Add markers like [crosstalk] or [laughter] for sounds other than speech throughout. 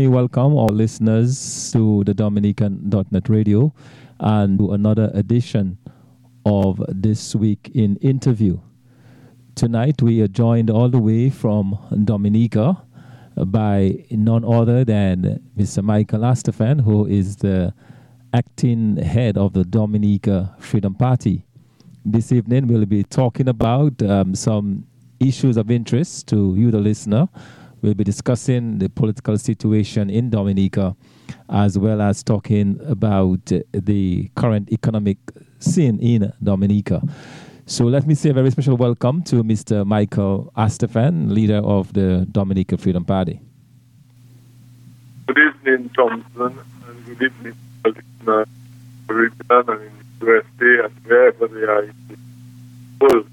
me welcome our listeners to the Dominican.net radio and to another edition of This Week in Interview. Tonight we are joined all the way from Dominica by none other than Mr. Michael Astaphan, who is the acting head of the Dominica Freedom Party. This evening we'll be talking about um, some issues of interest to you, the listener. We'll be discussing the political situation in Dominica as well as talking about the current economic scene in Dominica. So let me say a very special welcome to Mr. Michael Astaphan, leader of the Dominica Freedom Party. Good evening, Thompson, and good evening, Caribbean and in USA and wherever they are in the world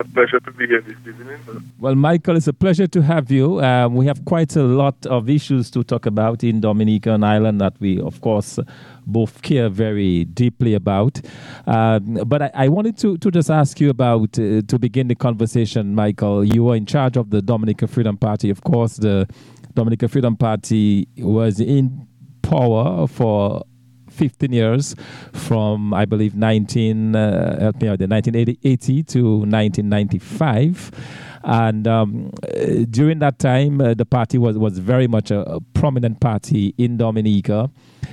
a pleasure to be here this evening. Well, Michael, it's a pleasure to have you. Um, we have quite a lot of issues to talk about in Dominican Island that we, of course, both care very deeply about. Um, but I, I, wanted to, to just ask you about, uh, to begin the conversation, Michael, you were in charge of the Dominican Freedom Party. Of course, the Dominican Freedom Party was in power for 15 years from, I believe, 19, uh, help me out, 1980 to 1995. And um, during that time, uh, the party was, was very much a, a, prominent party in Dominica.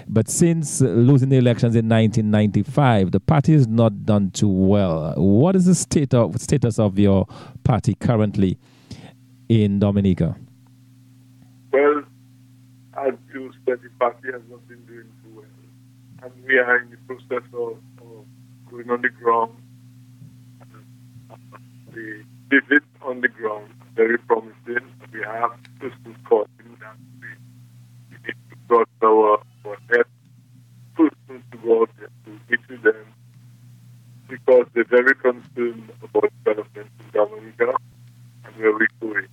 But since losing the elections in 1995, the party has not done too well. What is the state of, status of your party currently in Dominica? Well, as you said, the party has not been doing and we are in the process of, of going on the ground. Uh, the visit on the ground very promising. We have persons calling that we, need to got our, our head to go there to meet them because they're very concerned about development in Dominica and where we're going.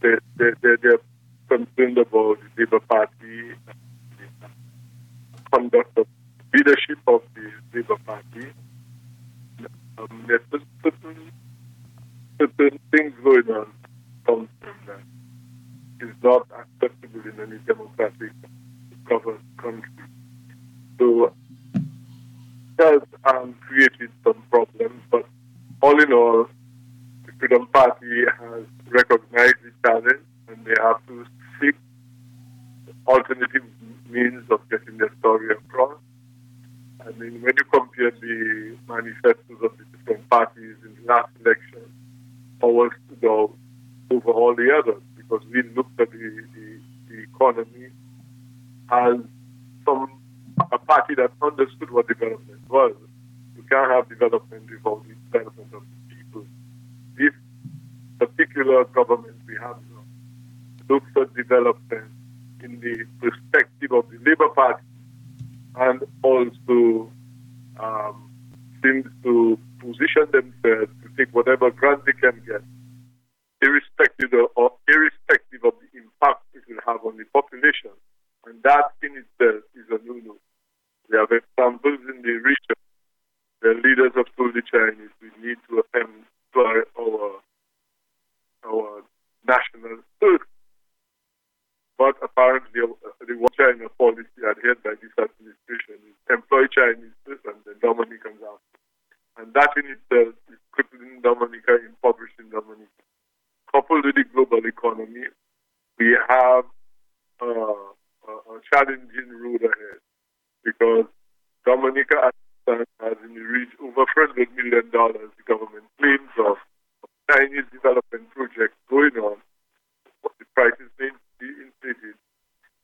They, they, they, they're concerned about the Labour Party conduct of leadership of the Labour Party. Um, there's certain, certain things going on from that is not acceptable in any democratic governed country. So it has um, created some problems, but all in all, the Freedom Party has recognized the challenge and they have to seek alternative means of getting their story across. I mean, when you compare the manifestos of the different parties in the last election, ours out over all the others because we looked at the, the, the economy as some a party that understood what development was. You can't have development without the development of the people. This particular government we have now looks at development in the perspective of the Labour Party and also um, seems to position themselves to take whatever grant they can get, irrespective of, or irrespective of the impact it will have on the population. And that in itself is a no-no. We have examples in the region the leaders have told the Chinese we need to employ our our national earth but apparently, the one China policy adhered by this administration is employ Chinese and the Dominicans out. And that in itself is crippling Dominica, impoverishing Dominica. Coupled with the global economy, we have uh, a challenging road ahead because Dominica has in the reach over $100 million the government claims of, Chinese development projects going on. But the prices being be inflated.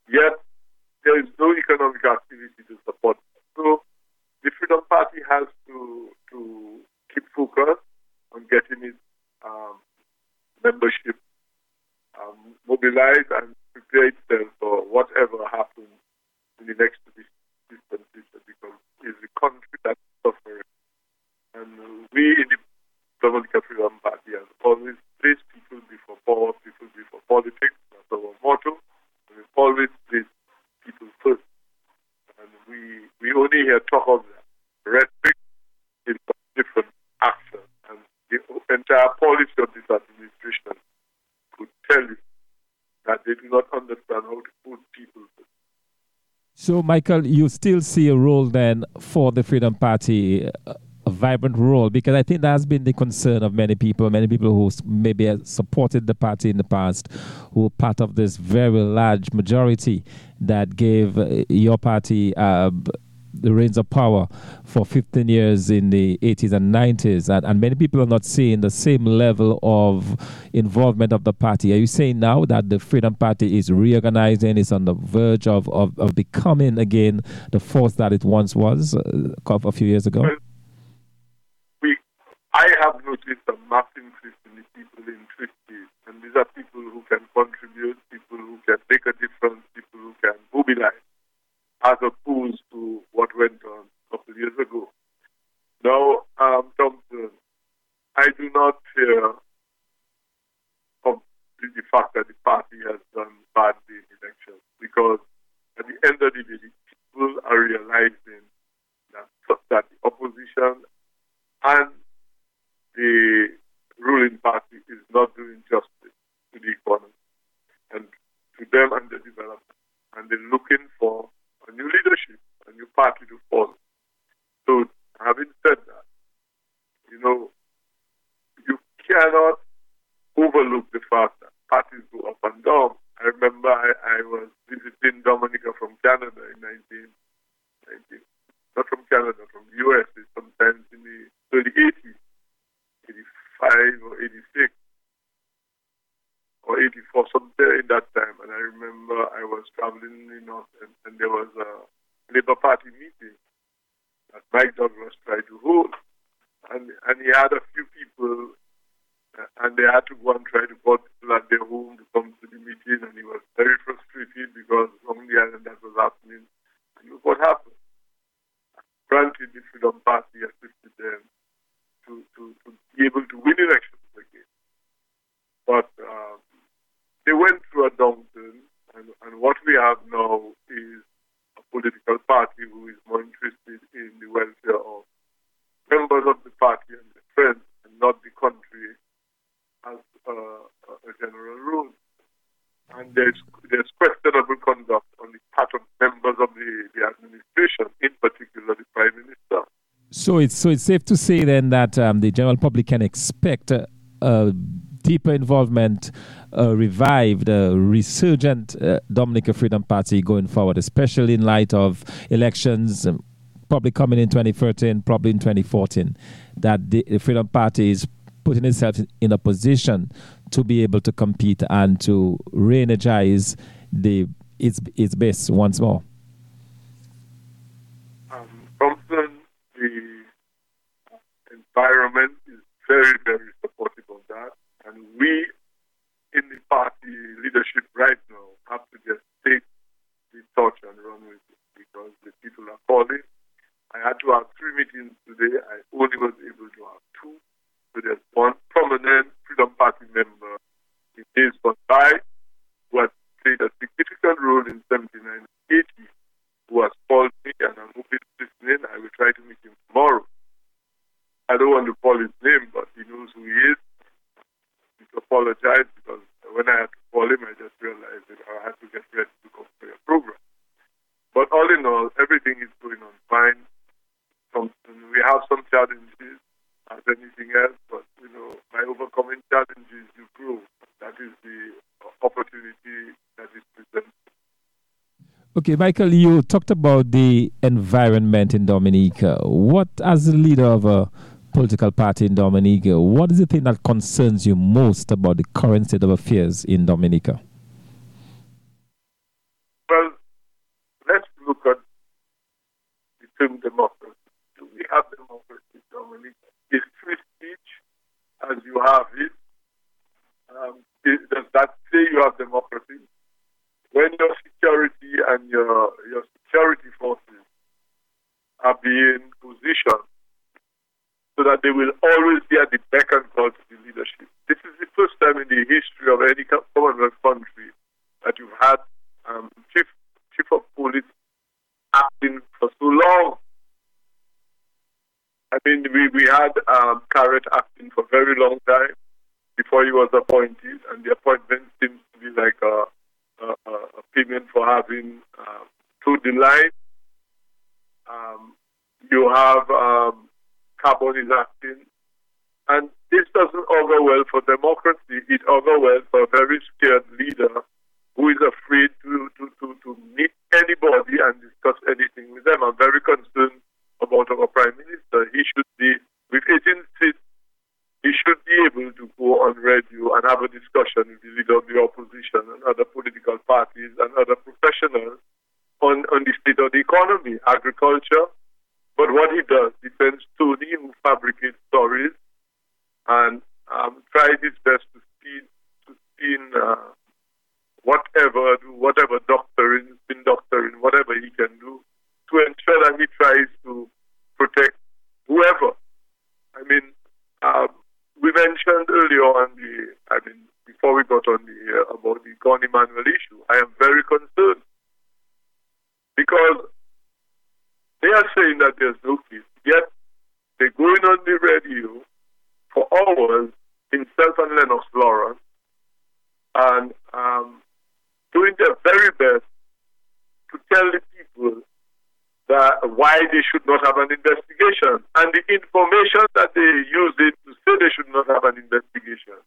Yet, there is no economic activity to support. So, the Freedom Party has to, to keep focus on getting its um, membership um, mobilized and prepare itself for whatever happens in the next distant future because it's the country that's suffering. And we in the Dominican Freedom Party have always placed people before power, people before politics, our motto. We always place people first. And we, we only hear talk of that. Rhetoric is different action. And the entire policy of this administration could tell you that they do not understand how to put people. first. So, Michael, you still see a role then for the Freedom Party, a vibrant role, because I think that has been the concern of many people, many people who maybe supported the party in the past, who were part of this very large majority that gave uh, your party. Uh, the reins of power for 15 years in the 80s and 90s, and, and many people are not seeing the same level of involvement of the party. Are you saying now that the Freedom Party is reorganizing, is on the verge of, of, of becoming again the force that it once was uh, a few years ago? I have noticed a massive increase in the people interested, and these are people who can contribute, people who can make a difference, people who can mobilize as opposed to what went on a couple of years ago. Now, um, Thompson, I do not hear of the fact that the party has done badly in elections because at the end of the day, people are realizing that, that the opposition and the ruling party is not doing justice to the economy and to them and the development. And they're looking for a new leadership, a new party to follow. So, having said that, you know, you cannot overlook the fact that parties go up and down. I remember I, I was visiting Dominica from Canada in 1990, not from Canada, from the US, sometimes in the early 80s, 85 or 86 or 84, somewhere in that time. And I remember I was traveling in North and, and there was a Labour Party meeting that Mike Douglas tried to hold. And, and he had a few people, uh, and they had to go and try to call people at their home to come to the meeting. And he was very frustrated because on the island that was happening. And look what happened. Granted, the Freedom Party assisted them to, to, to be able to win elections again. But um, they went through a downturn, and, and what we have now is a political party who is more interested in the welfare of members of the party and their friends, and not the country as uh, a general rule. And there's, there's questionable conduct on the part of members of the, the administration, in particular the Prime Minister. So it's so it's safe to say then that um, the general public can expect a, a deeper involvement a revived, uh, resurgent uh, Dominica Freedom Party going forward, especially in light of elections um, probably coming in 2013, probably in 2014, that the, the Freedom Party is putting itself in a position to be able to compete and to re-energize the its its base once more. Um, Thompson, the environment is very very supportive of that, and we in the party leadership right now have to just take the torch and run with it because the people are calling. I had to have three meetings today. I only was able to have two. So there's one prominent Freedom Party member in days gone who has played a significant role in 79 and 80 who has called me and I'm hoping listening. I will try to meet him tomorrow. I don't want to call his name, but he knows who he is to apologize because when I had to call him, I just realized that I had to get ready to go for your program. But all in all, everything is going on fine. Some, we have some challenges as anything else, but you know, by overcoming challenges, you grow. That is the opportunity that is presented. Michael, you talked about the environment in Dominica. What, as a leader of a political party in Dominica, what is the thing that concerns you most about the current state of affairs in Dominica? Well, let's look at the term democracy. Do we have democracy in Dominica? Is free speech as you have it? Um, is, does that say you have democracy? When your security and your, your security forces are being positioned so that they will always be at the beck and call to the leadership. This is the first time in the history of any Commonwealth country that you've had um, chief chief of police acting for so long. I mean, we, we had um, Carrette acting for a very long time before he was appointed, and the appointment seems to be like a, a uh, a payment for having uh, two delight. Um, you have um, carbon is acting. And this doesn't augur well for democracy. It augur well for a very scared leader who is afraid to, to, to, to meet anybody and with them. I'm very concerned about our Prime Minister. He should be, with 18 seats, he should be able to go on radio and have a discussion with the leader of the opposition and other political parties and other professionals on, on the state of the economy, agriculture. But what he does, he sends Tony, who fabricates stories, and um, tries his best to spin, to spin uh, whatever, whatever doctoring, spin doctoring, whatever he can that he tries to protect whoever. I mean, um, we mentioned earlier on the, I mean, before we got on the uh, about the Goni Manuel issue, I am very concerned because they are saying that there's no case, yet they're going on the radio for hours himself and Lennox Lawrence and um, doing their very best to tell the people that why they should not have an investigation. And the information that they use it to say they should not have an investigation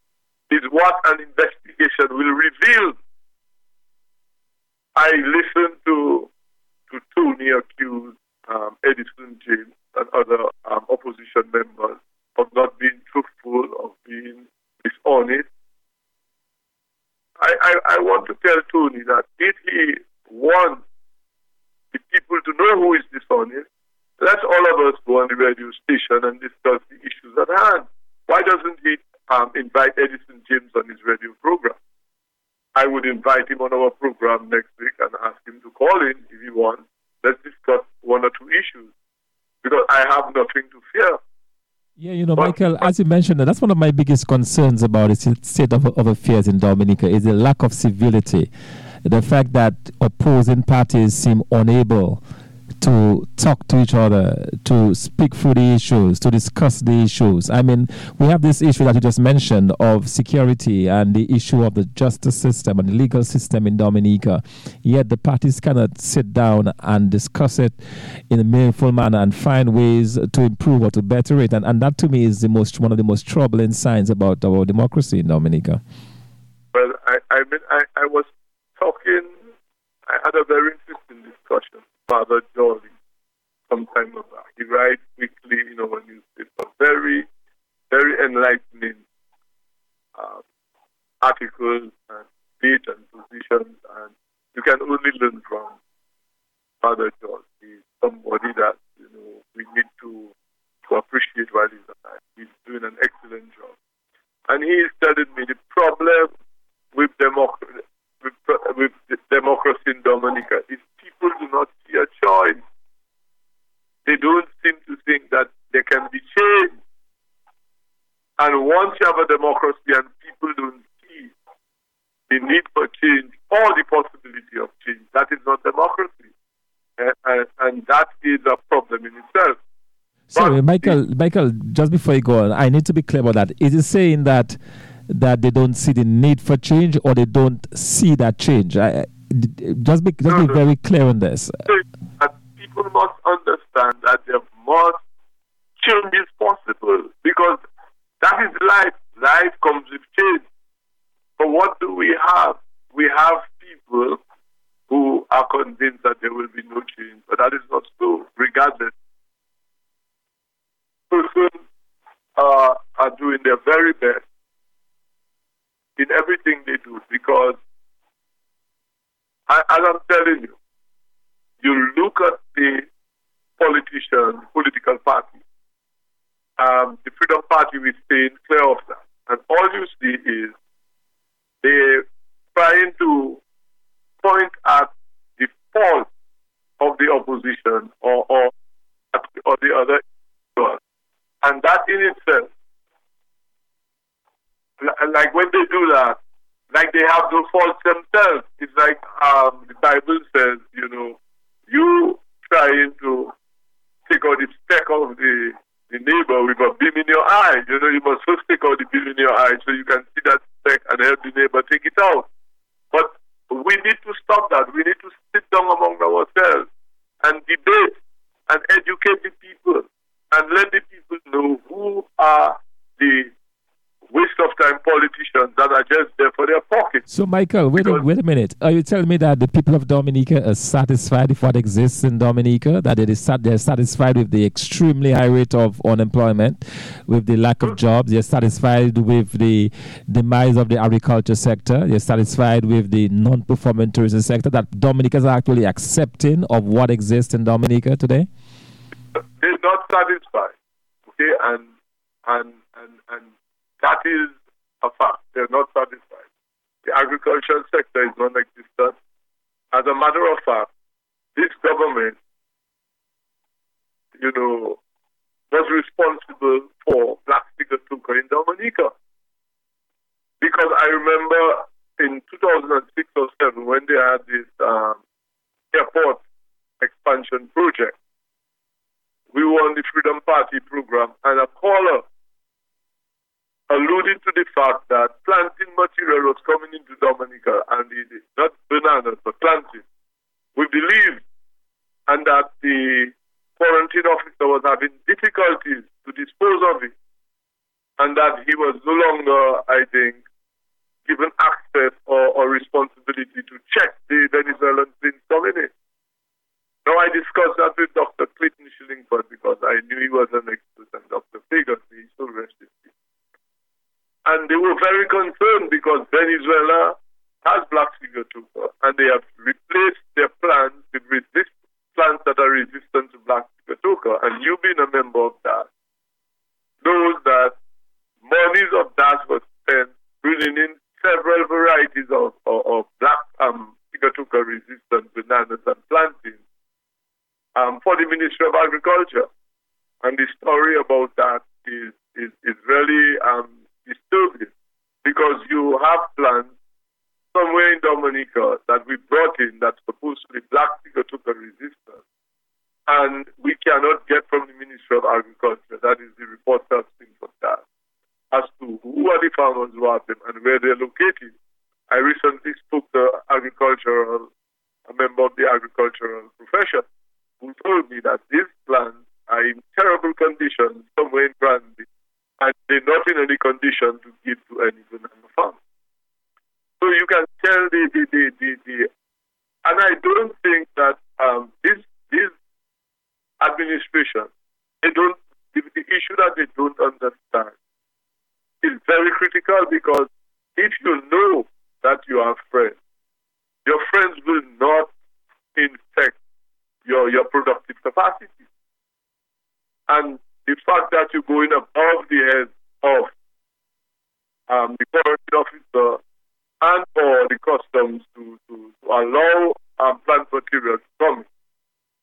is what an investigation will reveal. I listened to to Tony accuse um, Edison James and other um, opposition members of not being truthful, of being dishonest. I, I, I want to tell Tony that if he wants the people to know who is dishonest, let all of us go on the radio station and discuss the issues at hand. Why doesn't he um, invite Edison James on his radio program? I would invite him on our program next week and ask him to call in if he wants. Let's discuss one or two issues because I have nothing to fear. Know, Michael, as you mentioned, that's one of my biggest concerns about the state of, of affairs in Dominica is the lack of civility. The fact that opposing parties seem unable to talk to each other, to speak through the issues, to discuss the issues. I mean, we have this issue that you just mentioned of security and the issue of the justice system and the legal system in Dominica. Yet the parties cannot sit down and discuss it in a meaningful manner and find ways to improve or to better it. And, and that to me is the most one of the most troubling signs about our democracy in Dominica. Well, I, I mean, I, I was talking, I had a very interesting discussion Father Jolly some time back. He writes weekly in our newspaper. Very, very enlightening uh, articles and data and positions, and you can only learn from Father George. He's somebody that you know we need to to appreciate while he's alive. He's doing an excellent job, and he is telling me the problem with democracy with, with democracy in Dominica is people do not see a choice. They don't seem to think that there can be change. And once you have a democracy and people don't see the need for change or the possibility of change, that is not democracy. Uh, and, and that is a problem in itself. Sorry, Michael. Michael, just before you go on, I need to be clear about that. Is it saying that that they don't see the need for change or they don't see that change? I, just be, just no, be very clear on this. People must understand that there must change is possible because that is life. Life comes with change. But what do we have? We have people who are convinced that there will be no change, but that is not so, regardless. Persons uh, are doing their very best in everything they do because, I, as I'm telling you, you look at the politicians, political party, um, the Freedom Party will stay clear of that. And all you see is they're trying to point at the fault of the opposition or, or, or the other. And that in itself like when they do that, like they have no faults themselves. It's like um, the Bible says, you know, you trying to take out the speck of the, the neighbor with a beam in your eye. You know, you must first take out the beam in your eye so you can see that speck and help the neighbor take it out. But we need to stop that. We need to sit down among ourselves and debate and educate the people and let the people know who are the waste of time politicians that are just there for their pockets. So, Michael, wait a, wait a minute. Are you telling me that the people of Dominica are satisfied with what exists in Dominica? That it is they're satisfied with the extremely high rate of unemployment, with the lack of hmm. jobs. They're satisfied with the demise of the agriculture sector. They're satisfied with the non-performing tourism sector. That Dominicans are actually accepting of what exists in Dominica today. They're not satisfied. Okay, and and and and that is a fact. They're not satisfied. The agricultural sector is non existent. As a matter of fact, this government, you know, was responsible for Black Sigatoka in Dominica. Because I remember in 2006 or 7 when they had this um, airport expansion project, we were on the Freedom Party program, and a caller alluding to the fact that planting material was coming into Dominica and it, not bananas, but planting. We believed and that the quarantine officer was having difficulties to dispose of it and that he was no longer, I think, given access or, or responsibility to check the Venezuelan things coming in. Now, I discussed that with Dr. Clinton Schillingford because I knew he was an expert and Dr. Fagan, he still rested and they were very concerned because Venezuela has black sigatoka and they have replaced their plants with resist plants that are resistant to black sigatoka. And you being a member of that knows that monies of that was spent bringing in several varieties of, of, of black um, sigatoka resistant bananas and plantains um, for the Ministry of Agriculture. And the story about that is, is, is really um, disturbing because you have plants somewhere in Dominica that we brought in that's supposed to be black sigatoka resistance. And we cannot get from the Ministry of Agriculture, that is the report that's been for that, as to who are the farmers who have them and where they're located. I recently spoke to agricultural, a member of the agricultural profession, who told me that these plants are in terrible condition somewhere in Grand Bay and they're not in any condition to give to any banana farm. So you can tell the, the, the, the, the and I don't think that um, this this administration they don't the, the issue that they don't understand is very critical because if you know that you have friends, your friends will not infect your your productive capacity. And the fact that you're going above the head of um, the quarantine officer and for the customs to, to, to allow um, plant materials to come,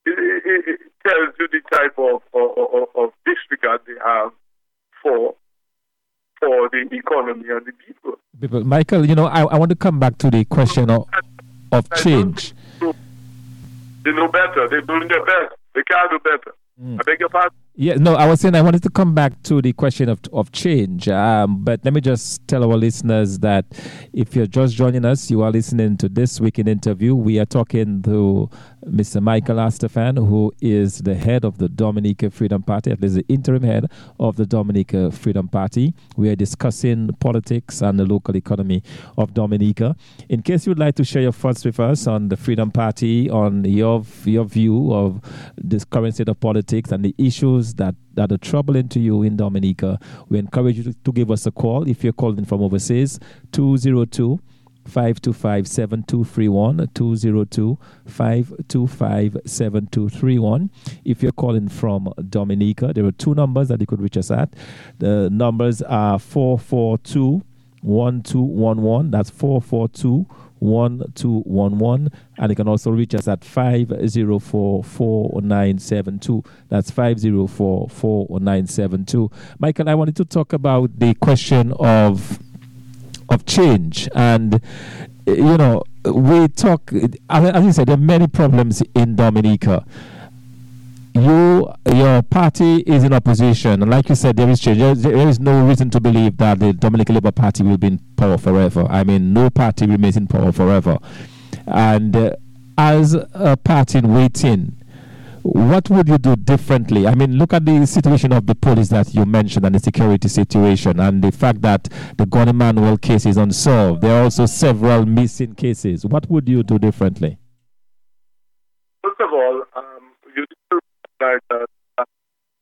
it, it, it, tells you the type of, of, of disregard they have for for the economy and the people. People, Michael, you know, I, I want to come back to the question of, of change. They know better. They're doing their best. They can do better. Mm. I beg your pardon? Yeah, no, I was saying I wanted to come back to the question of of change. Um, but let me just tell our listeners that if you're just joining us, you are listening to this week in interview. We are talking to Mr. Michael Astaphan, who is the head of the Dominica Freedom Party, at least the interim head of the Dominica Freedom Party. We are discussing politics and the local economy of Dominica. In case you'd like to share your thoughts with us on the Freedom Party, on your your view of this current state of politics and the issues issues that, that are troubling to you in Dominica, we encourage you to, to give us a call if you're calling from overseas, 202 525 7231 202 525 7231. If you're calling from Dominica, there are two numbers that you could reach us at. The numbers are 442 1211. That's 442 1211 and you can also reach us at 504 4972 that's 504 4972 michael i wanted to talk about the question of of change and you know we talk as you said there are many problems in dominica you your party is in opposition, and like you said, there is change. There, there is no reason to believe that the Dominican Labour Party will be in power forever. I mean, no party remains in power forever. And uh, as a party in waiting, what would you do differently? I mean, look at the situation of the police that you mentioned and the security situation, and the fact that the Goni Manuel case is unsolved. There are also several missing cases. What would you do differently? First of all, um, you that uh,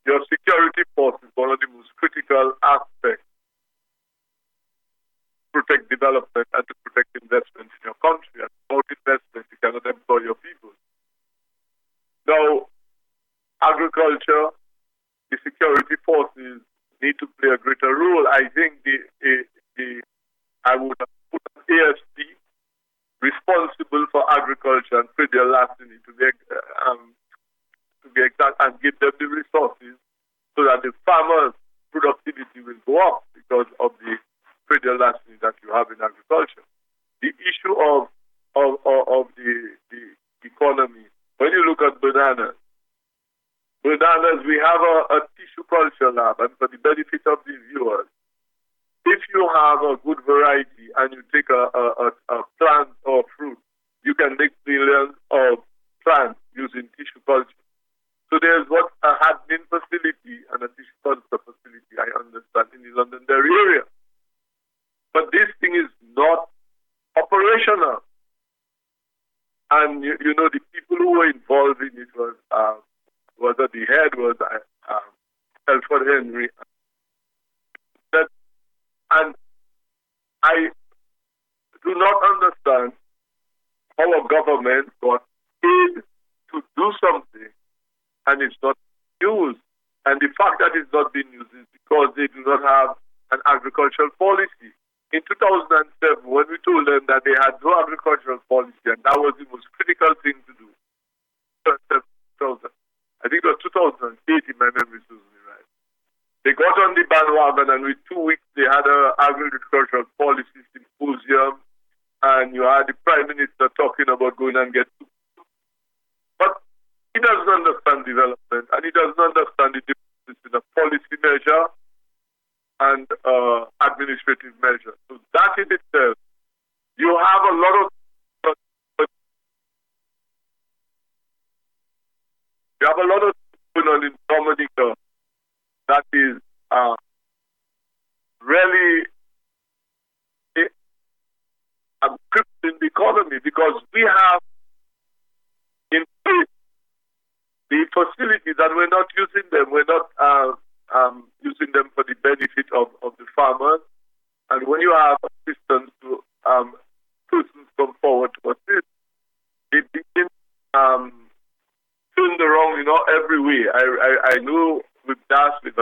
your security force is one of the most critical aspects to protect development and to protect investment in your country. And without investment, you cannot employ your people. Now, agriculture, the security forces need to play a greater role. I think the, the, the I would put ASP responsible for agriculture and praedial larceny to be um, to be exact and give them the resources so that the farmers' productivity will go up because of the praedial larceny that you have in agriculture. The issue of of, of, of the, the economy when you look at bananas, bananas, we have a, a tissue culture lab, and for the benefit of the viewers, if you have a good variety and you take a, a, a plant or fruit, you can make millions of plants using tissue culture.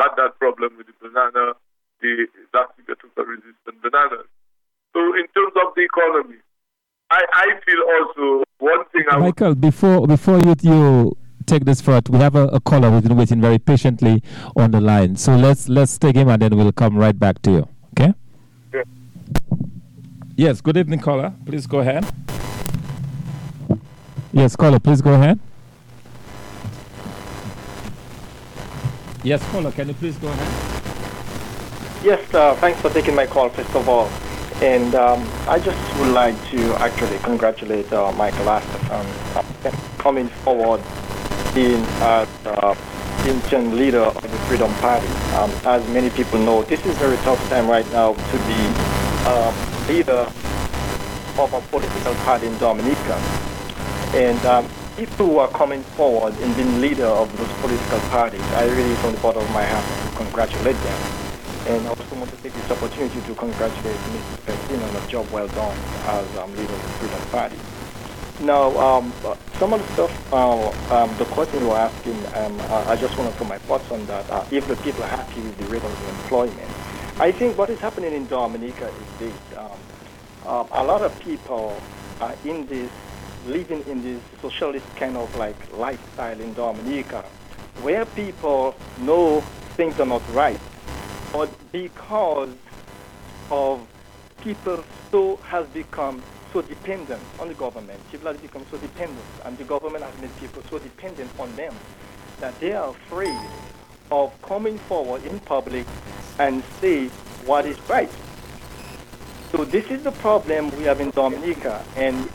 Had that problem with the banana, the lactic resistant bananas. So in terms of the economy, I, I feel also one thing I Michael, before before you you take this further. We have a, a caller who's been waiting very patiently on the line. So let's let's take him and then we'll come right back to you. Okay? Yeah. Yes, good evening, caller. Please go ahead. Yes, caller, please go ahead. Yes, caller, can you please go ahead? Yes, uh, thanks for taking my call, first of all. And um, I just would like to actually congratulate uh, Michael Astor on uh, coming forward being as uh, interim leader of the Freedom Party. Um, as many people know, this is a very tough time right now to be uh, leader of a political party in Dominica. And um, people who are coming forward and being leader of those political parties, I really, from the bottom of my heart, congratulate them. And I also want to take this opportunity to congratulate Mr. Pestaina on a job well done as um, leader of the Freedom Party. Now, um, some of the stuff, uh, um, the question you were asking, um, I just want to put my thoughts on that. Uh, if the people are happy with the rate of employment, I think what is happening in Dominica is this: um, uh, a lot of people are in this, living in this socialist kind of like lifestyle in Dominica, where people know things are not right, but because of people so has become so dependent on the government. People have become so dependent, and the government has made people so dependent on them that they are afraid of coming forward in public and say what is right. So this is the problem we have in Dominica, and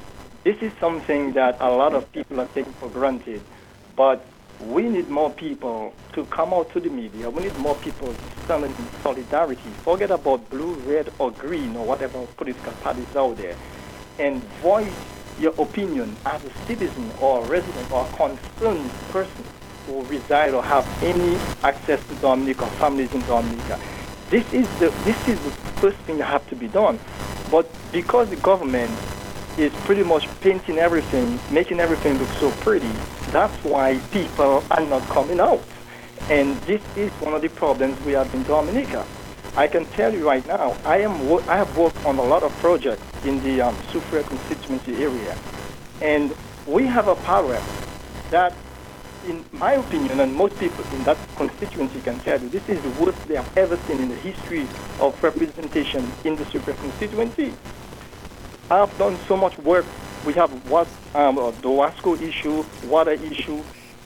This is something that a lot of people are taking for granted, but we need more people to come out to the media. We need more people to stand in solidarity. Forget about blue, red, or green, or whatever political parties out there, and voice your opinion as a citizen or a resident or a concerned person who reside or have any access to Dominica or families in Dominica. This is the this is the first thing that have to be done. But because the government is pretty much painting everything, making everything look so pretty, that's why people are not coming out. And this is one of the problems we have in Dominica. I can tell you right now, I am I have worked on a lot of projects in the um, constituency area, and we have a power that, in my opinion, and most people in that constituency can tell you, this is the worst they have ever seen in the history of representation in the Soufriere constituency. I have done so much work. We have what um, the Wasco issue, water issue,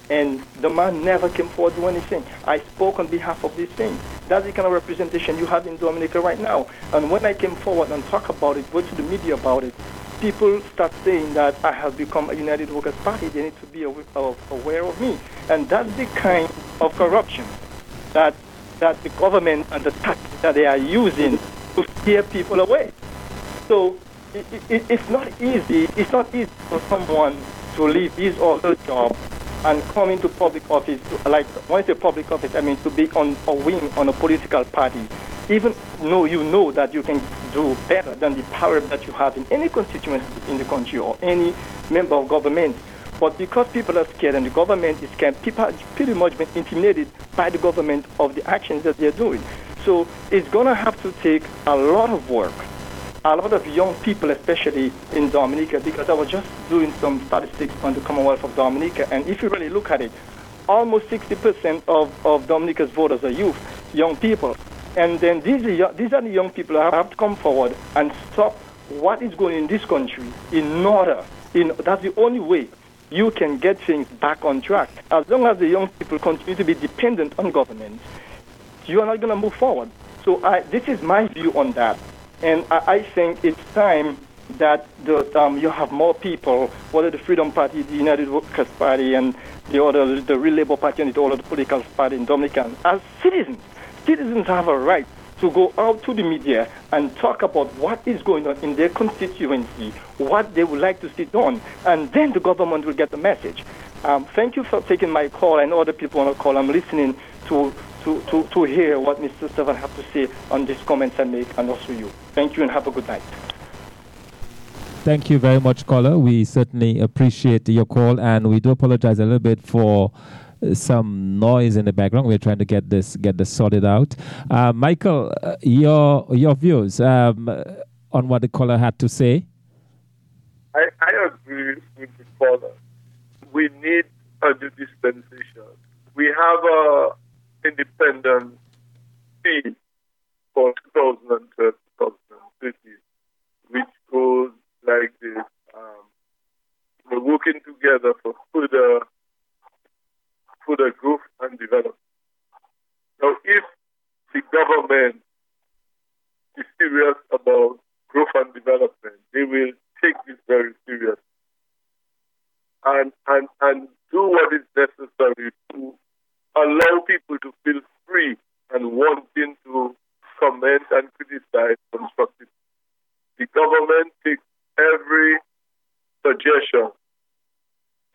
and the man never came forward to do anything. I spoke on behalf of this thing. That's the kind of representation you have in Dominica right now. And when I came forward and talk about it, go to the media about it, people start saying that I have become a United Workers Party. They need to be aware of me. And that's the kind of corruption that, that the government and the tactics that they are using to steer people away. So it, it, it's not easy. It's not easy for someone to leave his or her job and come into public office, like when I say public office, I mean to be on a wing on a political party, even though you know that you can do better than the power that you have in any constituency in the country or any member of government. But because people are scared and the government is scared, people are pretty much been intimidated by the government of the actions that they're doing. So it's going to have to take a lot of work a lot of young people, especially in Dominica, because I was just doing some statistics on the Commonwealth of Dominica, and if you really look at it, almost 60% of, of Dominica's voters are youth, young people. And then these are, these are the young people who have to come forward and stop what is going in this country in order. In, that's the only way you can get things back on track. As long as the young people continue to be dependent on government, you are not going to move forward. So I, this is my view on that. And I, I think it's time that the, um, you have more people, whether the Freedom Party, the United Workers Party, and the other, the Real Labour Party, and the other political party in Dominican, as citizens. Citizens have a right to go out to the media and talk about what is going on in their constituency, what they would like to see done, and then the government will get the message. Um, thank you for taking my call. Know other people on the call. I'm listening to to, to, to hear what Mr. Astaphan have to say on these comments I make and also you. Thank you and have a good night. Thank you very much, caller. We certainly appreciate your call and we do apologize a little bit for uh, some noise in the background. We're trying to get this get this sorted out. Uh, Michael, uh, your your views um, on what the caller had to say. I, I agree with the caller. We need a new dispensation. We have a independent fee for 2012 2050, which goes like this. Um, we're working together for further, further growth and development. Now, if the government is serious about growth and development, they will take this very seriously and, and, and do what is necessary to allow people to feel free and wanting to comment and criticize constructively. The government takes every suggestion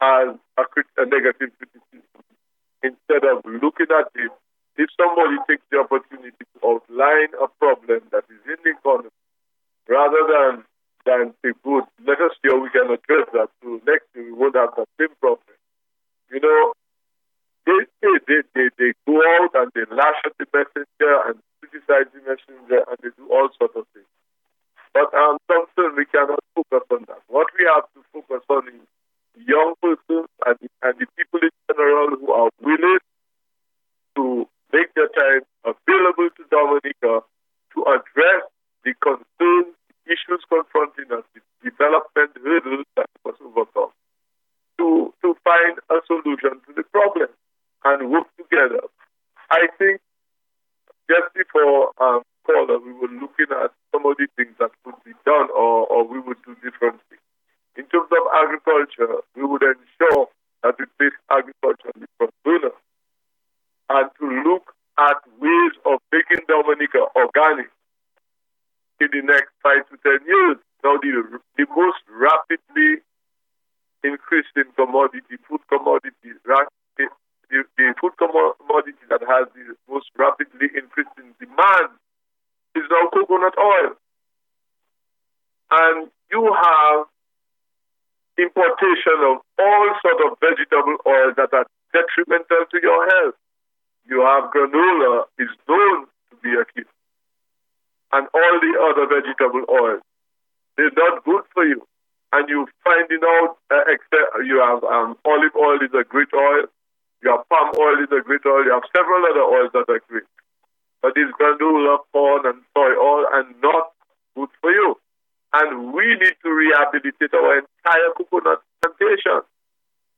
as a, a negative criticism instead of looking at it. If somebody takes the opportunity to outline a problem that is in the economy, rather than than say, good, let us see how we can address that. So next year we won't have the same problem. You know, they, they, they, they, they go out and they lash at the messenger and criticize the messenger and they do all sorts of things. But um, we cannot focus on that. What we have to focus on is young persons and, and the people in general who are willing to make their time available to Dominica to address the concerns, the issues confronting us, the development hurdles that must overcome, to, to find a solution to the problem and work together. I think just before um, caller, we were looking at some of the things that could be done or, or we would do differently. In terms of agriculture, we would ensure that we place agriculture in the and to look at ways of making Dominica organic in the next five to ten years. Now, the, the most rapidly increasing commodity, food commodity, the, the food commodity that has the most rapidly increasing demand is now coconut oil. And you have importation of all sort of vegetable oils that are detrimental to your health. You have canola is known to be a killer. And all the other vegetable oils. They're not good for you. And you finding out uh, except you have um, olive oil is a great oil. You have palm oil is a great oil. You have several other oils that are great. But these canola, corn, and soy oil are not good for you. And we need to rehabilitate our entire coconut plantation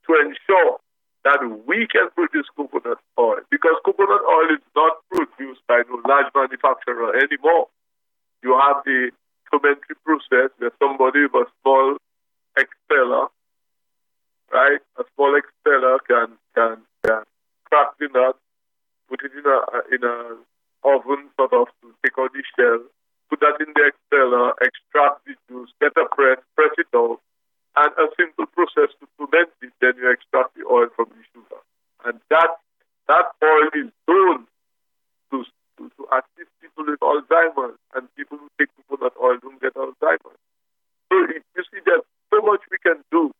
to ensure that we can produce coconut oil because coconut oil is not produced by no large manufacturer anymore. You have the fermenting process where somebody with a small expeller, right, a small expeller can can can crack the nut, put it in a in a oven sort of to take out the shell, put that in the expeller, extract the juice, get a press, press it out, and a simple process to ferment it, then you extract the oil from the sugar. And that that oil is known to, to, to assist people with Alzheimer's, and people who take coconut oil don't get Alzheimer's. So you see, there's so much we can do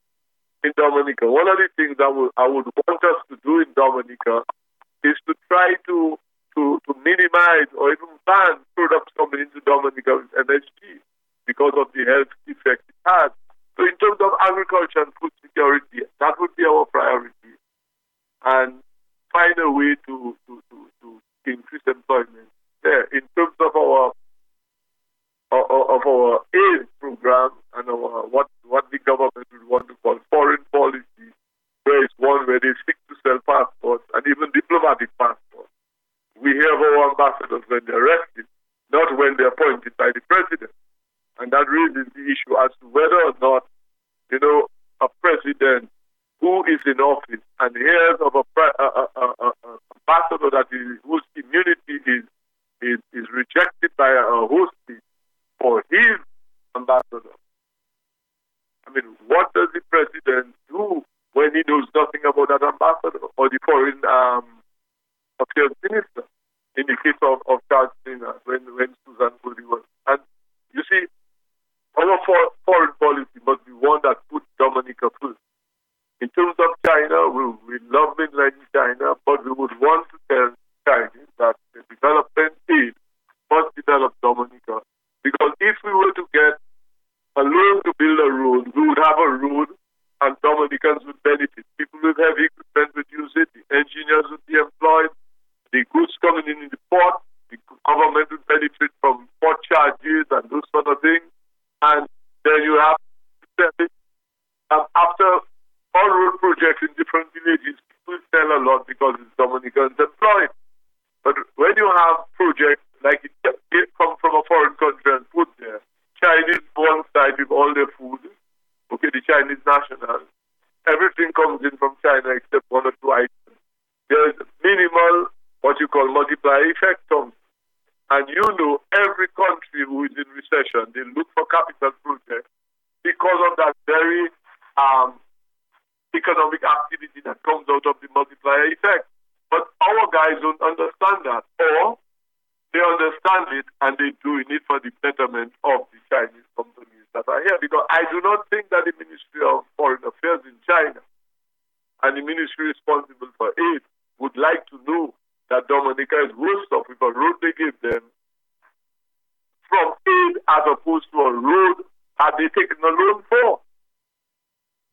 in Dominica. One of the things that I would want us to do in Dominica is to try to to, to minimize or even ban products coming into Dominica with MSG because of the health effect it has so in terms of agriculture and food security, that would be our priority. And find a way to, to, to, to increase employment there. In terms of our of our aid program and our what what the government would But our guys don't understand that. Or they understand it and they do it for the betterment of the Chinese companies that are here. Because I do not think that the Ministry of Foreign Affairs in China and the ministry responsible for aid would like to know that Dominica is worse off with a road they give them from aid as opposed to a road that they taken a loan for.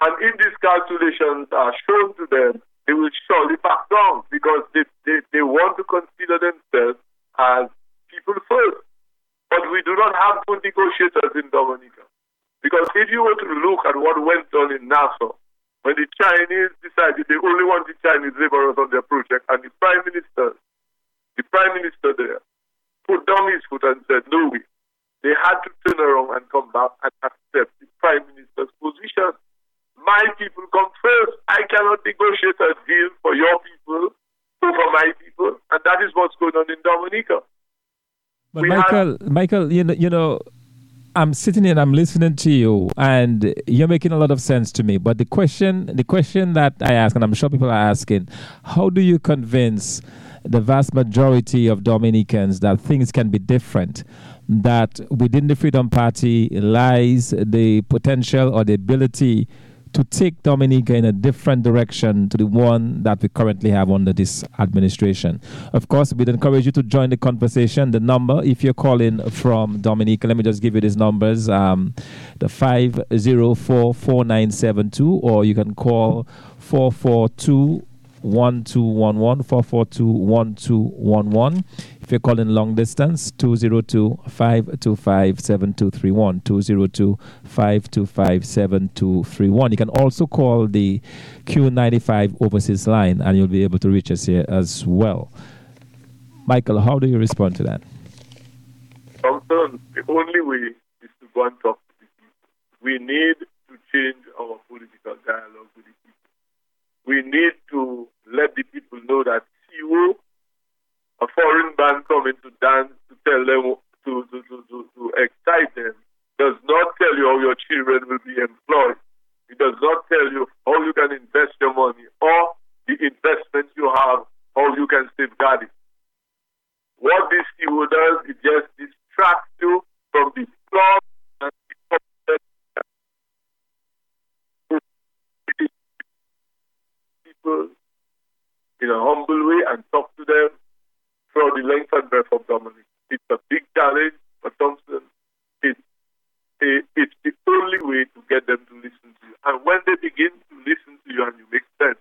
And if these calculations are shown to them, they will surely back down because they, they, they want to consider themselves as people first. But we do not have good negotiators in Dominica. Because if you were to look at what went on in Nassau, when the Chinese decided they only wanted Chinese laborers on their project, and the prime minister, the prime minister there, put down his foot and said, no way. They had to turn around and come back and accept the prime minister's position. My people come first. I cannot negotiate a deal for your people over my people, and that is what's going on in Dominica. But we Michael, have, Michael, you know, you know, I'm sitting here and I'm listening to you, and you're making a lot of sense to me. But the question, the question that I ask, and I'm sure people are asking, how do you convince the vast majority of Dominicans that things can be different? That within the Freedom Party lies the potential or the ability to take Dominica in a different direction to the one that we currently have under this administration. Of course, we'd encourage you to join the conversation. The number, if you're calling from Dominica, let me just give you these numbers um, the 504 or you can call 442 1211 442 1211 if you're calling long distance, 202 525 7231. 202 525 7231. You can also call the Q95 overseas line and you'll be able to reach us here as well. Michael, how do you respond to that? The only way is to go and talk to the people. We need to change our political dialogue with the people. We need to let the people know that CEO a foreign band coming to dance to tell them to, to, to, to, to excite them does not tell you how your children will be employed. It does not tell you how you can invest your money or the investment you have, how you can safeguard it. What this CEO does, it just distracts you from the plot and people in a humble way and talk to them throughout the length and breadth of Dominic. It's a big challenge, but Thompson, it's, it's the only way to get them to listen to you. And when they begin to listen to you and you make sense,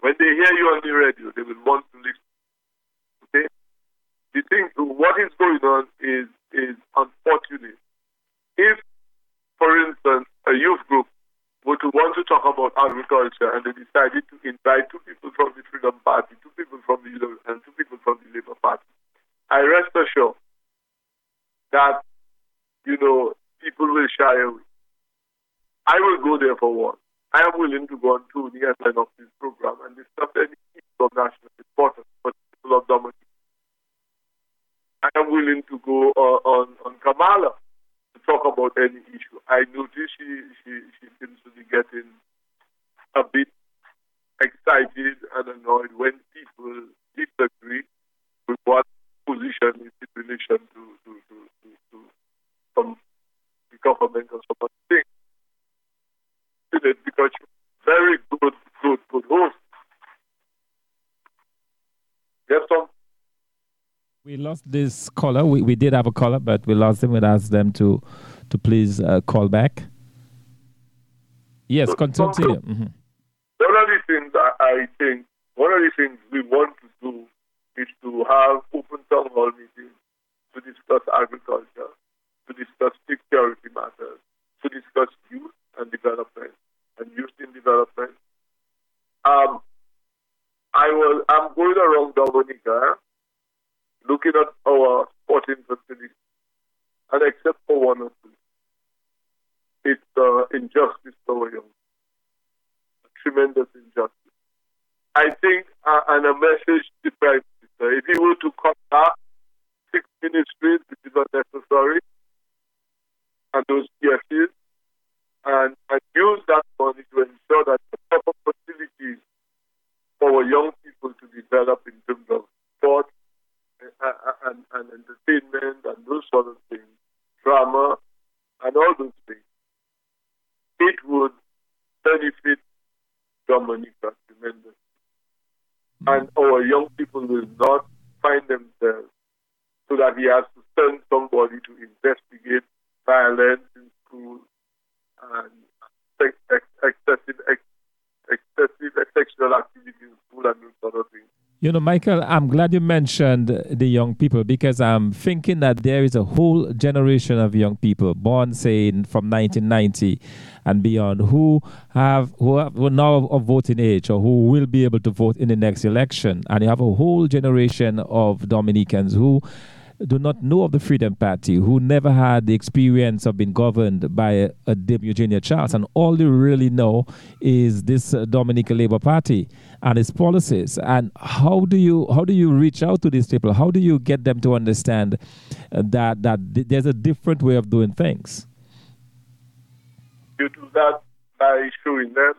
when they hear you on the radio, they will want to listen. Okay? The thing, what is going on is, is unfortunate. If, for instance, a youth group to want to talk about agriculture and they decided to invite two people from the Freedom Party, two people from the and two people from the Labour Party, I rest assured that you know people will shy away. I will go there for one. I am willing to go on to the end of this program and discuss any issue of national importance for the people of Dominica. I am willing to go uh, on on Kamala to talk about any issue. I notice she, she, she seems to be getting a bit excited when people disagree with what position is in relation to, to, to, to, to some government or some other thing. Because very good, good, good host. Yes, some we lost this caller. We, we did have a caller, but we lost them. We asked them to to please uh, call back. Yes, continue. Mm-hmm. One of the things I think, one of the things we want to do is to have open town hall meetings to discuss agriculture, to discuss security matters, to discuss youth and development and youth in development. Um, I was I'm going around Dominica looking at our sporting facilities, and except for one or two, it's uh, injustice to our young, a tremendous injustice. I think, uh, and a message to the Prime Minister, if he were to cut back six ministries, which is unnecessary, and those PSs, and, and use that money to ensure that the proper facilities for our young people to develop in terms of sport, and, and entertainment and those sort of things, drama and all those things, it would benefit Dominica tremendously. Mm-hmm. And our young people will not find themselves so that he has to send somebody to investigate violence in school and excessive, excessive sexual activity in school and those sort of things. You know, Michael, I'm glad you mentioned the young people because I'm thinking that there is a whole generation of young people born, say, from 1990 and beyond, who have who, who are now of voting age or who will be able to vote in the next election, and you have a whole generation of Dominicans who do not know of the Freedom Party, who never had the experience of being governed by a, a Dame Eugenia Charles, and all they really know is this uh, Dominica Labour Party and its policies. And how do you how do you reach out to these people? How do you get them to understand uh, that that th- there's a different way of doing things? You do that by showing them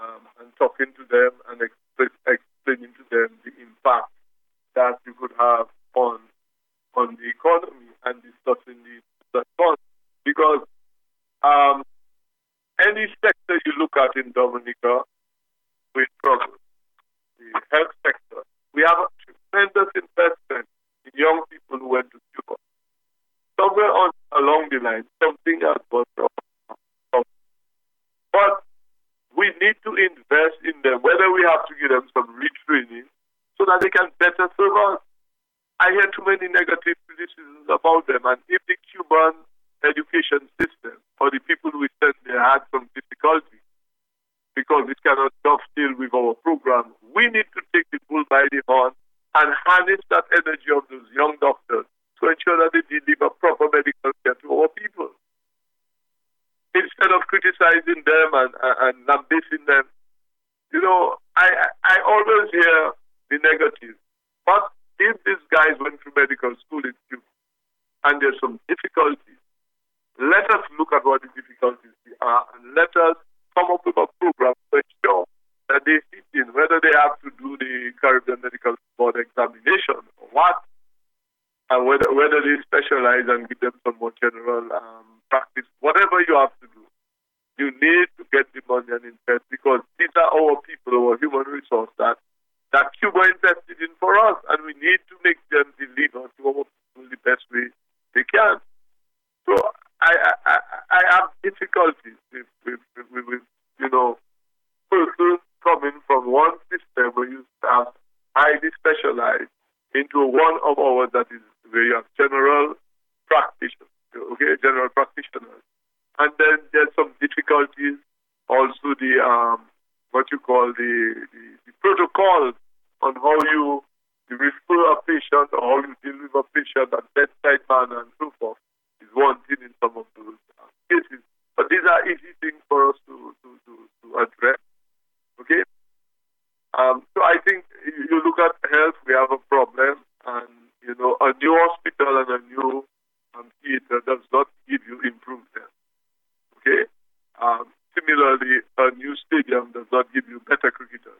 um, and talking to them and explaining to them the impact that you could have on on the economy and discussing the, the cost. Because um, any sector you look at in Dominica, we struggle. The health sector, we have a tremendous investment in young people who went to Cuba. Somewhere on along the line, something has gone wrong. But we need to invest in them, whether we have to give them some retraining so that they can better serve us. I hear too many negative criticisms about them. And if the Cuban education system or the people we send there had some difficulty because it cannot dovetail with our program, we need to take the bull by the horn and harness that energy of those young doctors to ensure that they deliver proper medical care to our people. Instead of criticizing them and, and, and lambasting them, you know, I, I always hear the negative. But if these guys went to medical school in Cuba and there's some difficulties, let us look at what the difficulties are and let us come up with a program to ensure that they fit in, whether they have to do the Caribbean Medical Board examination or what, and whether, whether they specialize and give them some more general um, practice, whatever you have to do. You need to get the money and invest because these are our human resource that that Cuba invested in for us, and we need to make them deliver to our people the best way they can. So I, I, I have difficulties with, with, with, with, you know, persons coming from one system where you have highly specialized into one of ours that is have general practitioners, okay, general practitioners. And then there's some difficulties, also the um, what you call the, the, the protocols on how you, you refer a patient or how you deal with a patient at bedside manner and so forth is one thing in some of those uh, cases. But these are easy things for us to, to, to, to address. Okay? Um, so I think you look at health, we have a problem, and you know, a new hospital and a new um, theater does not give you improved health. Okay? Um, Similarly, a new stadium does not give you better cricketers.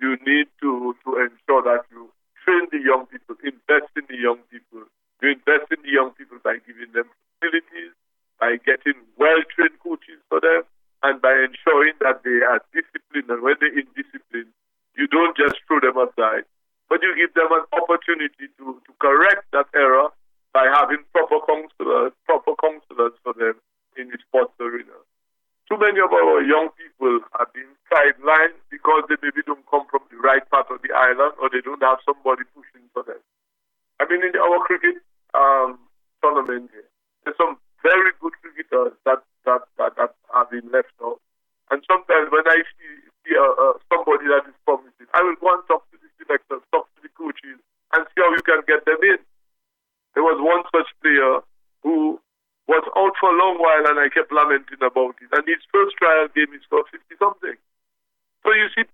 You need to, to ensure that you train the young people, invest in the young people. You invest in the young people by giving them facilities, by getting well trained coaches for them, and by ensuring that they are disciplined. And when they're in discipline, you don't just throw them aside, but you give them an opportunity to, to correct that error by having proper counselors, proper counselors for them in the sports arena. Too many of our young people have been sidelined because they maybe don't come from the right part of the island or they don't have somebody pushing for them. I mean, in our cricket um, tournament here, there's some very good cricketers that, that, that, that have been left out. And sometimes when I see, see uh, uh, somebody that is promising, I will go and talk to the selectors, talk to the coaches, and see how you can get them in. There was one such player who was out for a long while and I kept lamenting about it. And his first trial game is for 50 something. So you see,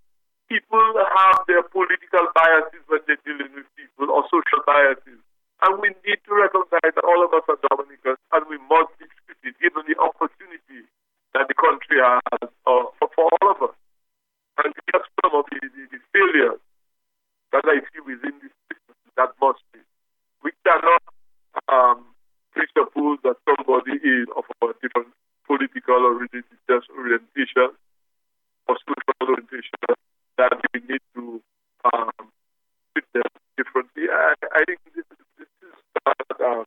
people have their political biases when they're dealing with people or social biases. And we need to recognize that all of us are Dominicans and we must be treated given the opportunity that the country has uh, for, for all of us. And just some of the, the, the failures that I see within this system that must be. We cannot um, presuppose that somebody is of a different political or religious orientation or social orientation that we need to um, treat them differently. I, I think this, this is uh, um,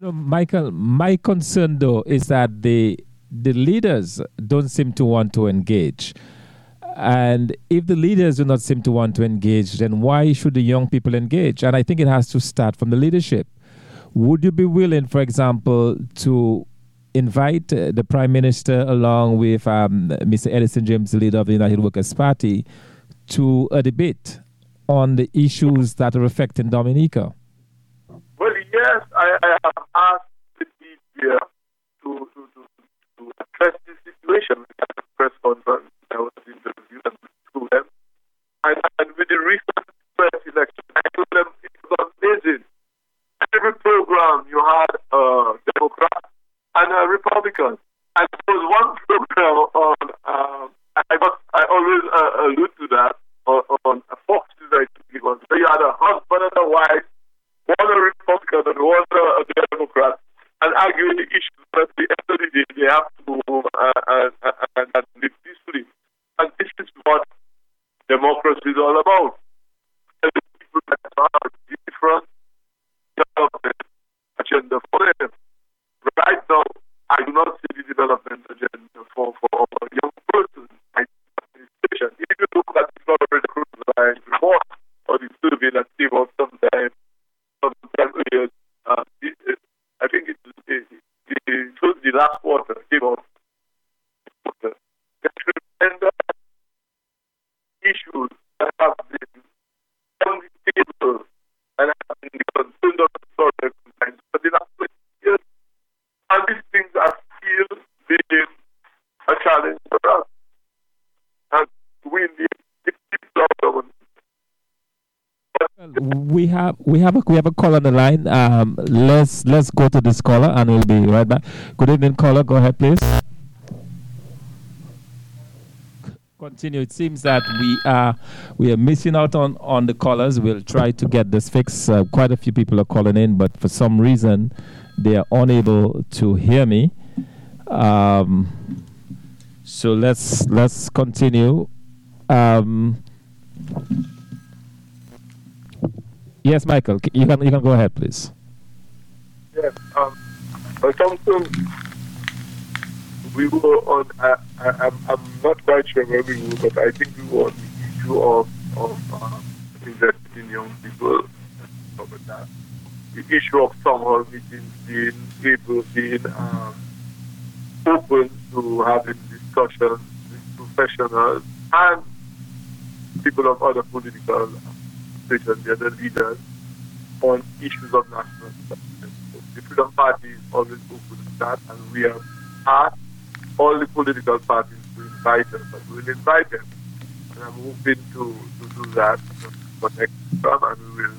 no, Michael, my concern though is that the the leaders don't seem to want to engage. And if the leaders do not seem to want to engage, then why should the young people engage? And I think it has to start from the leadership. Would you be willing, for example, to invite uh, the Prime Minister along with um, Mr. Edison James, the leader of the United Workers' Party, to a debate on the issues that are affecting Dominica? Well, yes, Yes, I, I have asked the media to, to, to, to address this situation at the press conference. I was interviewed and to them. And, and with the recent press election, I told them it was amazing. Every program you had a Democrat and a Republican. And there was one program on, um, I, got, I always uh, allude to that, on, on Fox News, I think it was. So you had a husband and a wife, one a Republican and one a, a Democrat, and arguing the issues. But at the end of the day, they have to uh, uh, uh, and, and live peacefully. And this is what democracy is all about. And the people that are different development agenda for them. Right now, I do not see the development agenda for, for our young persons. Administration. If you look at the Florida Cruise Line report or the survey that came out sometime, sometime earlier, uh, it, it, I think it, it, it, it was the last quarter came out. The tremendous issues that have been on the table and have been concerned of the Florida Cruise Line for the last 20 years. And these things are still being a challenge for us. And we need to keep government. We have we have a call on the line. Um, let's let's go to this caller and we'll be right back. Good evening, caller. Go ahead, please. Continue. It seems that we are we are missing out on on the callers. We'll try to get this fixed. Uh, quite a few people are calling in, but for some reason they are unable to hear me. Um, so let's let's continue. Um, yes, Michael, you can you can go ahead, please. Yes. Um, Thompson, we were on, I, I, I'm, not quite sure where we were, but I think we were on the issue of, of um, investing in young people. The issue of hall meetings being able, being um, open to having discussions with professionals and people of other political positions, the other leaders, on issues of national security. The Freedom Party is always open to that, and we have asked all the political parties to invite us, but we'll invite them. And I'm hoping to, to do that for next term, and we will.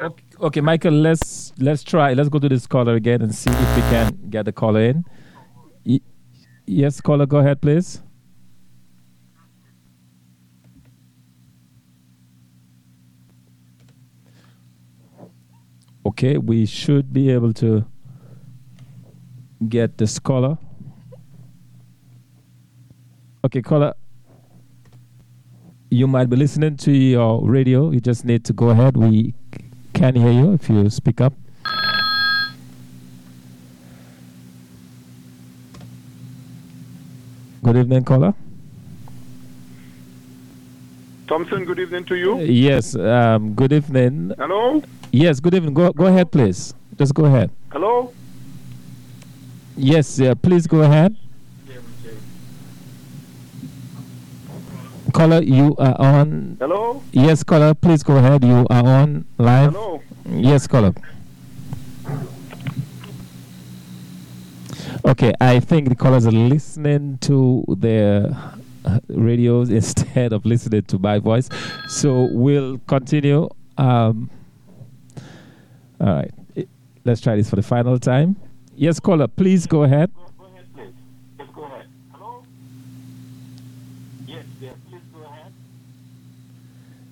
Okay, okay, Michael, let's let's try. Let's go to this caller again and see if we can get the caller in. Yes, caller, go ahead, please. Okay, we should be able to get this caller. Okay, caller, you might be listening to your radio. You just need to go ahead. We can hear you if you speak up. Good evening, caller. Thompson, good evening to you. Yes, um, good evening. Hello? Yes, good evening. Go, go ahead, please. Just go ahead. Hello? Yes, uh, please go ahead. Caller, you are on. Hello? Yes, caller, please go ahead. You are on live. Hello? Yes, caller. Okay, I think the callers are listening to their uh, radios [laughs] instead of listening to my voice. So we'll continue. Um, all right, let's try this for the final time. Yes, caller, please go ahead.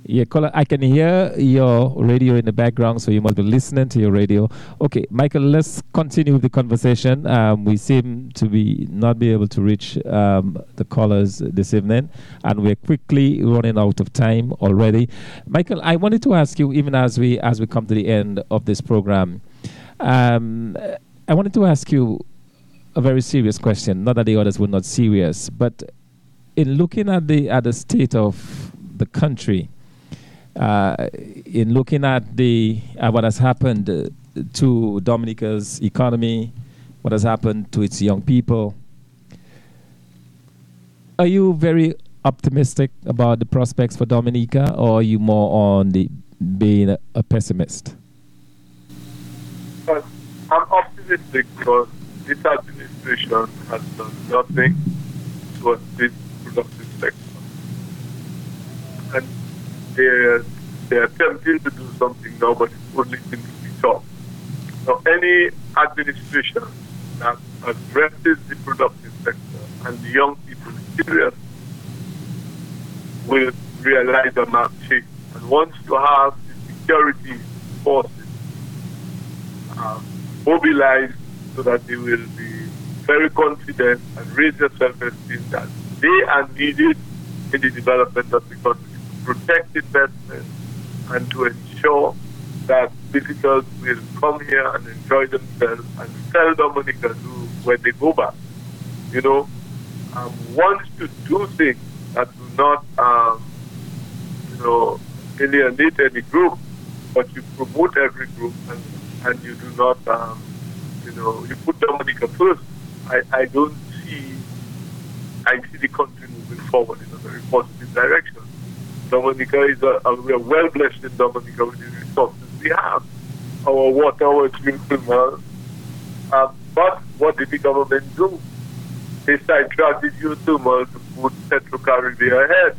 Yeah, caller, I can hear your radio in the background, so you must be listening to your radio. Okay, Michael, let's continue the conversation. Um, we seem to be not be able to reach um, the callers this evening, and we're quickly running out of time already. Michael, I wanted to ask you, even as we as we come to the end of this program, um, I wanted to ask you a very serious question. Not that the others were not serious, but in looking at the at the state of the country, uh, in looking at the uh, what has happened uh, to Dominica's economy, what has happened to its young people, are you very optimistic about the prospects for Dominica, or are you more on the being a, a pessimist? optimistic because this administration has done nothing towards this productive sector. And they're, they're attempting to do something now, but it's only going to be talk. Now, any administration that addresses the productive sector and the young people serious will realize a map change. And once you have the security forces uh, mobilized so that they will be very confident and raise their self-esteem that they are needed in the development of the country protect investment and to ensure that visitors will come here and enjoy themselves and sell Dominica to when they go back. You know, um, wants to do things that do not, um, you know, alienate any group, but you promote every group and, and you do not, um, you know, you put Dominica first. I, I don't see, I see the country moving forward in a very positive direction. Dominica is a, a we are well blessed in Dominica with the resources we have. Our water, our drinking well. Um, but what did the government do? They sidetracked geothermal to put Central Petrocaribbean ahead.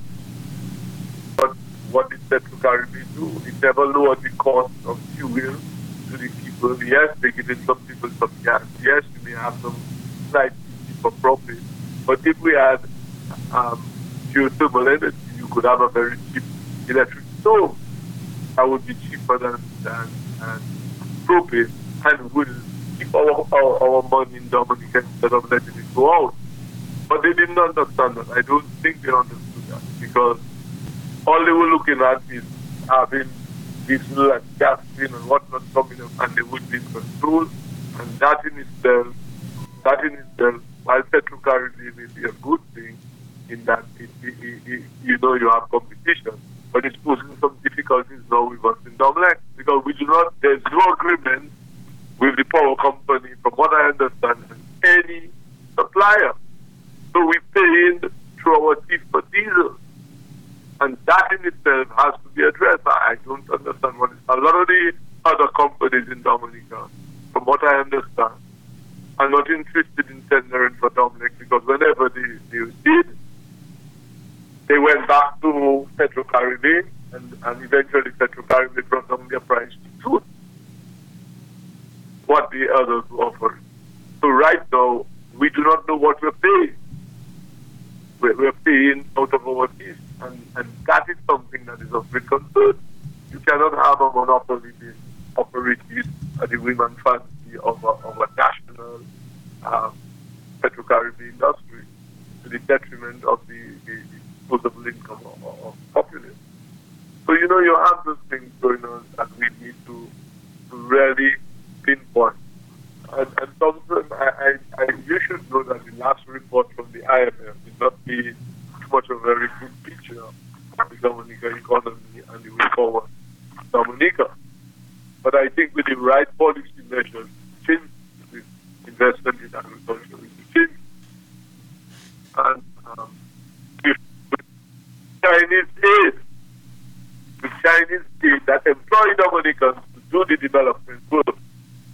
But what did Central Petrocaribbean do? It never lowered the cost of fuel to the people. Yes, they giving some people some gas. Yes, we may have some slight cheaper profit. But if we had um, geothermal energy, could have a very cheap electric stove that would be cheaper than, than, than propane and would keep our, our, our money in Dominica instead of letting it go out. But they didn't understand that. I don't think they understood that because all they were looking at is having diesel and gasoline and whatnot coming up and they would be in control. And that in itself, that in itself, while Petrocaribbean may be a good thing in that it, it, it, you know you have competition, but it's posing some difficulties now with us in Domlec because we do not, there's no agreement with the power company, from what I understand, any supplier. So we pay in through our teeth for diesel. And that in itself has to be addressed. I don't understand what is. A lot of the other companies in Dominica, from what I understand, are not interested in tendering for Domlec because whenever they, they did, they went back to Petrocaribbean and, and eventually Petrocaribbean brought down their price to what the others offer. So right now, we do not know what we're paying. We're, we're paying out of our fees, and, and that is something that is of great concern. You cannot have a monopoly being operated at the and fancy of a, of a national um, industry to the detriment of the, the disposable income of, of populace. So, you know, you have those things going on, and we need to, really pinpoint. And, and something I, I, I, you should know that the last report from the IMF did not be too much of a very good picture of the economy and the way forward Dominica. But I think with the right policy measures, change investment in agriculture, change. And Chinese aid, the Chinese aid that employ Dominicans to do the development work,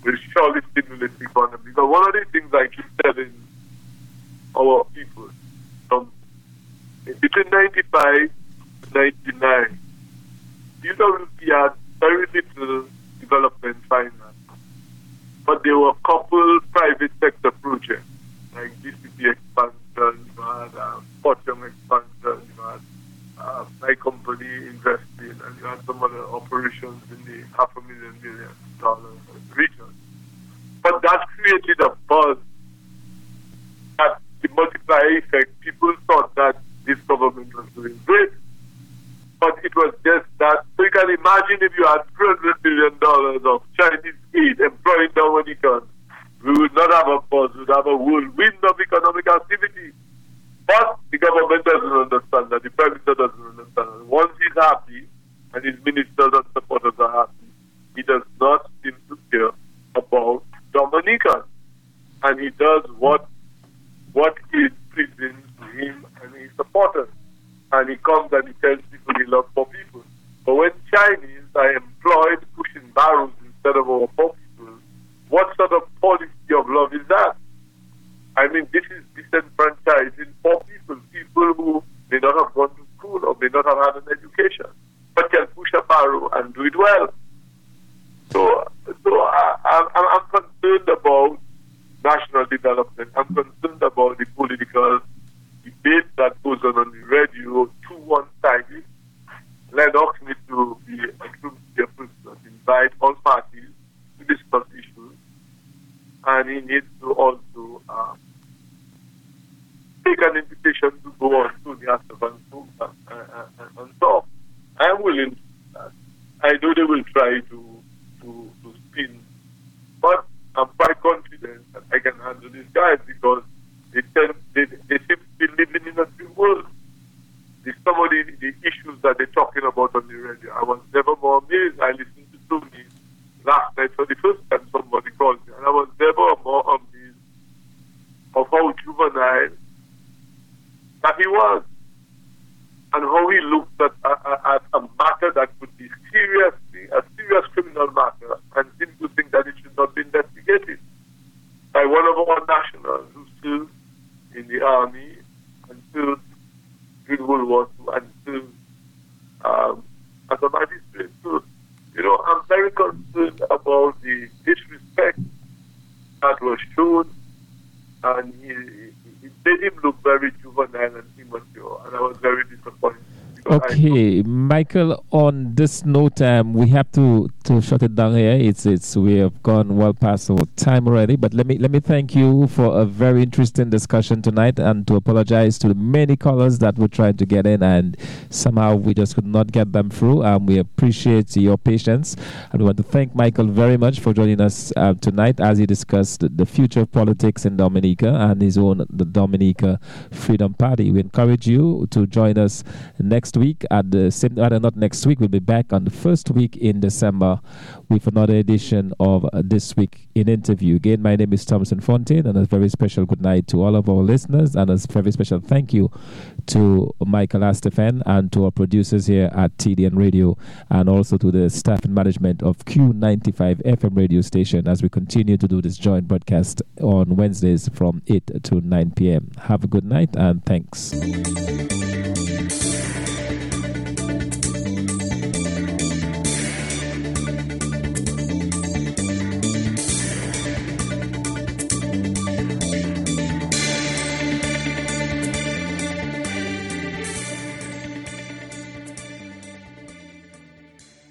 will surely stimulate the economy. Because one of the things I keep telling our people from between 95 and 99, UWP had very little development finance. But there were a couple private sector projects, like GCP expansion, you had uh, Fortune expansion, uh, my company investing, and you had some other operations in the half a million million dollars region. But that created a buzz that the multiplier effect, people thought that this government was doing great. But it was just that. So you can imagine if you had $300 billion of Chinese aid employing Dominicans, we would not have a buzz, we would have a whirlwind of economic activity. But the government doesn't understand that, the Prime Minister doesn't understand that. Once he's happy and his ministers and supporters are happy, he does not seem to care about Dominicans. And he does what what is pleasing to him and his supporters. And he comes and he tells people he loves poor people. But when Chinese are employed pushing barrels instead of our poor people, what sort of policy I mean, this is disenfranchising poor people, people who may not have gone to school or may not have had an education, but can push a barrow and do it well. So, so I, am concerned about national development. I'm concerned about the political debate that goes on on the radio too one sided. Lennox needs to be a person, invite all parties to discuss issues, and he needs to also. Uh, take an invitation to go on to the Asaf and, uh, uh, and talk. I'm willing I know they will try to, to, to spin, but I'm quite confident that I can handle these guys because they, tend, they, they seem to be living in a dream world. The, some of the, the issues that they're talking about on the radio, I was never more amazed. I listened to Tony last night for the first time somebody called me, and I was never more amazed of how juvenile that he was and how he looked at, at, at a matter that could be seriously a serious criminal matter and seemed to think that it should not be investigated by one of our nationals who served in the army and served in World War II and served um, as a magistrate. So, you know, I'm very concerned about the disrespect that was shown and he, he made him look very juvenile and immature, and I was very disappointed. Okay, Michael. On this note, um, we have to, to shut it down here. It's it's we have gone well past our time already. But let me let me thank you for a very interesting discussion tonight, and to apologize to the many callers that were trying to get in, and somehow we just could not get them through. Um, we appreciate your patience, and we want to thank Michael very much for joining us uh, tonight as he discussed the future of politics in Dominica and his own the Dominica Freedom Party. We encourage you to join us next week at the same, rather not next week, we'll be back on the first week in December with another edition of uh, This Week in Interview. Again, my name is Thompson Fontaine, and a very special good night to all of our listeners, and a very special thank you to Michael Astaphan and to our producers here at TDN Radio, and also to the staff and management of Q95 FM radio station as we continue to do this joint broadcast on Wednesdays from 8 to 9 p.m. Have a good night, and thanks.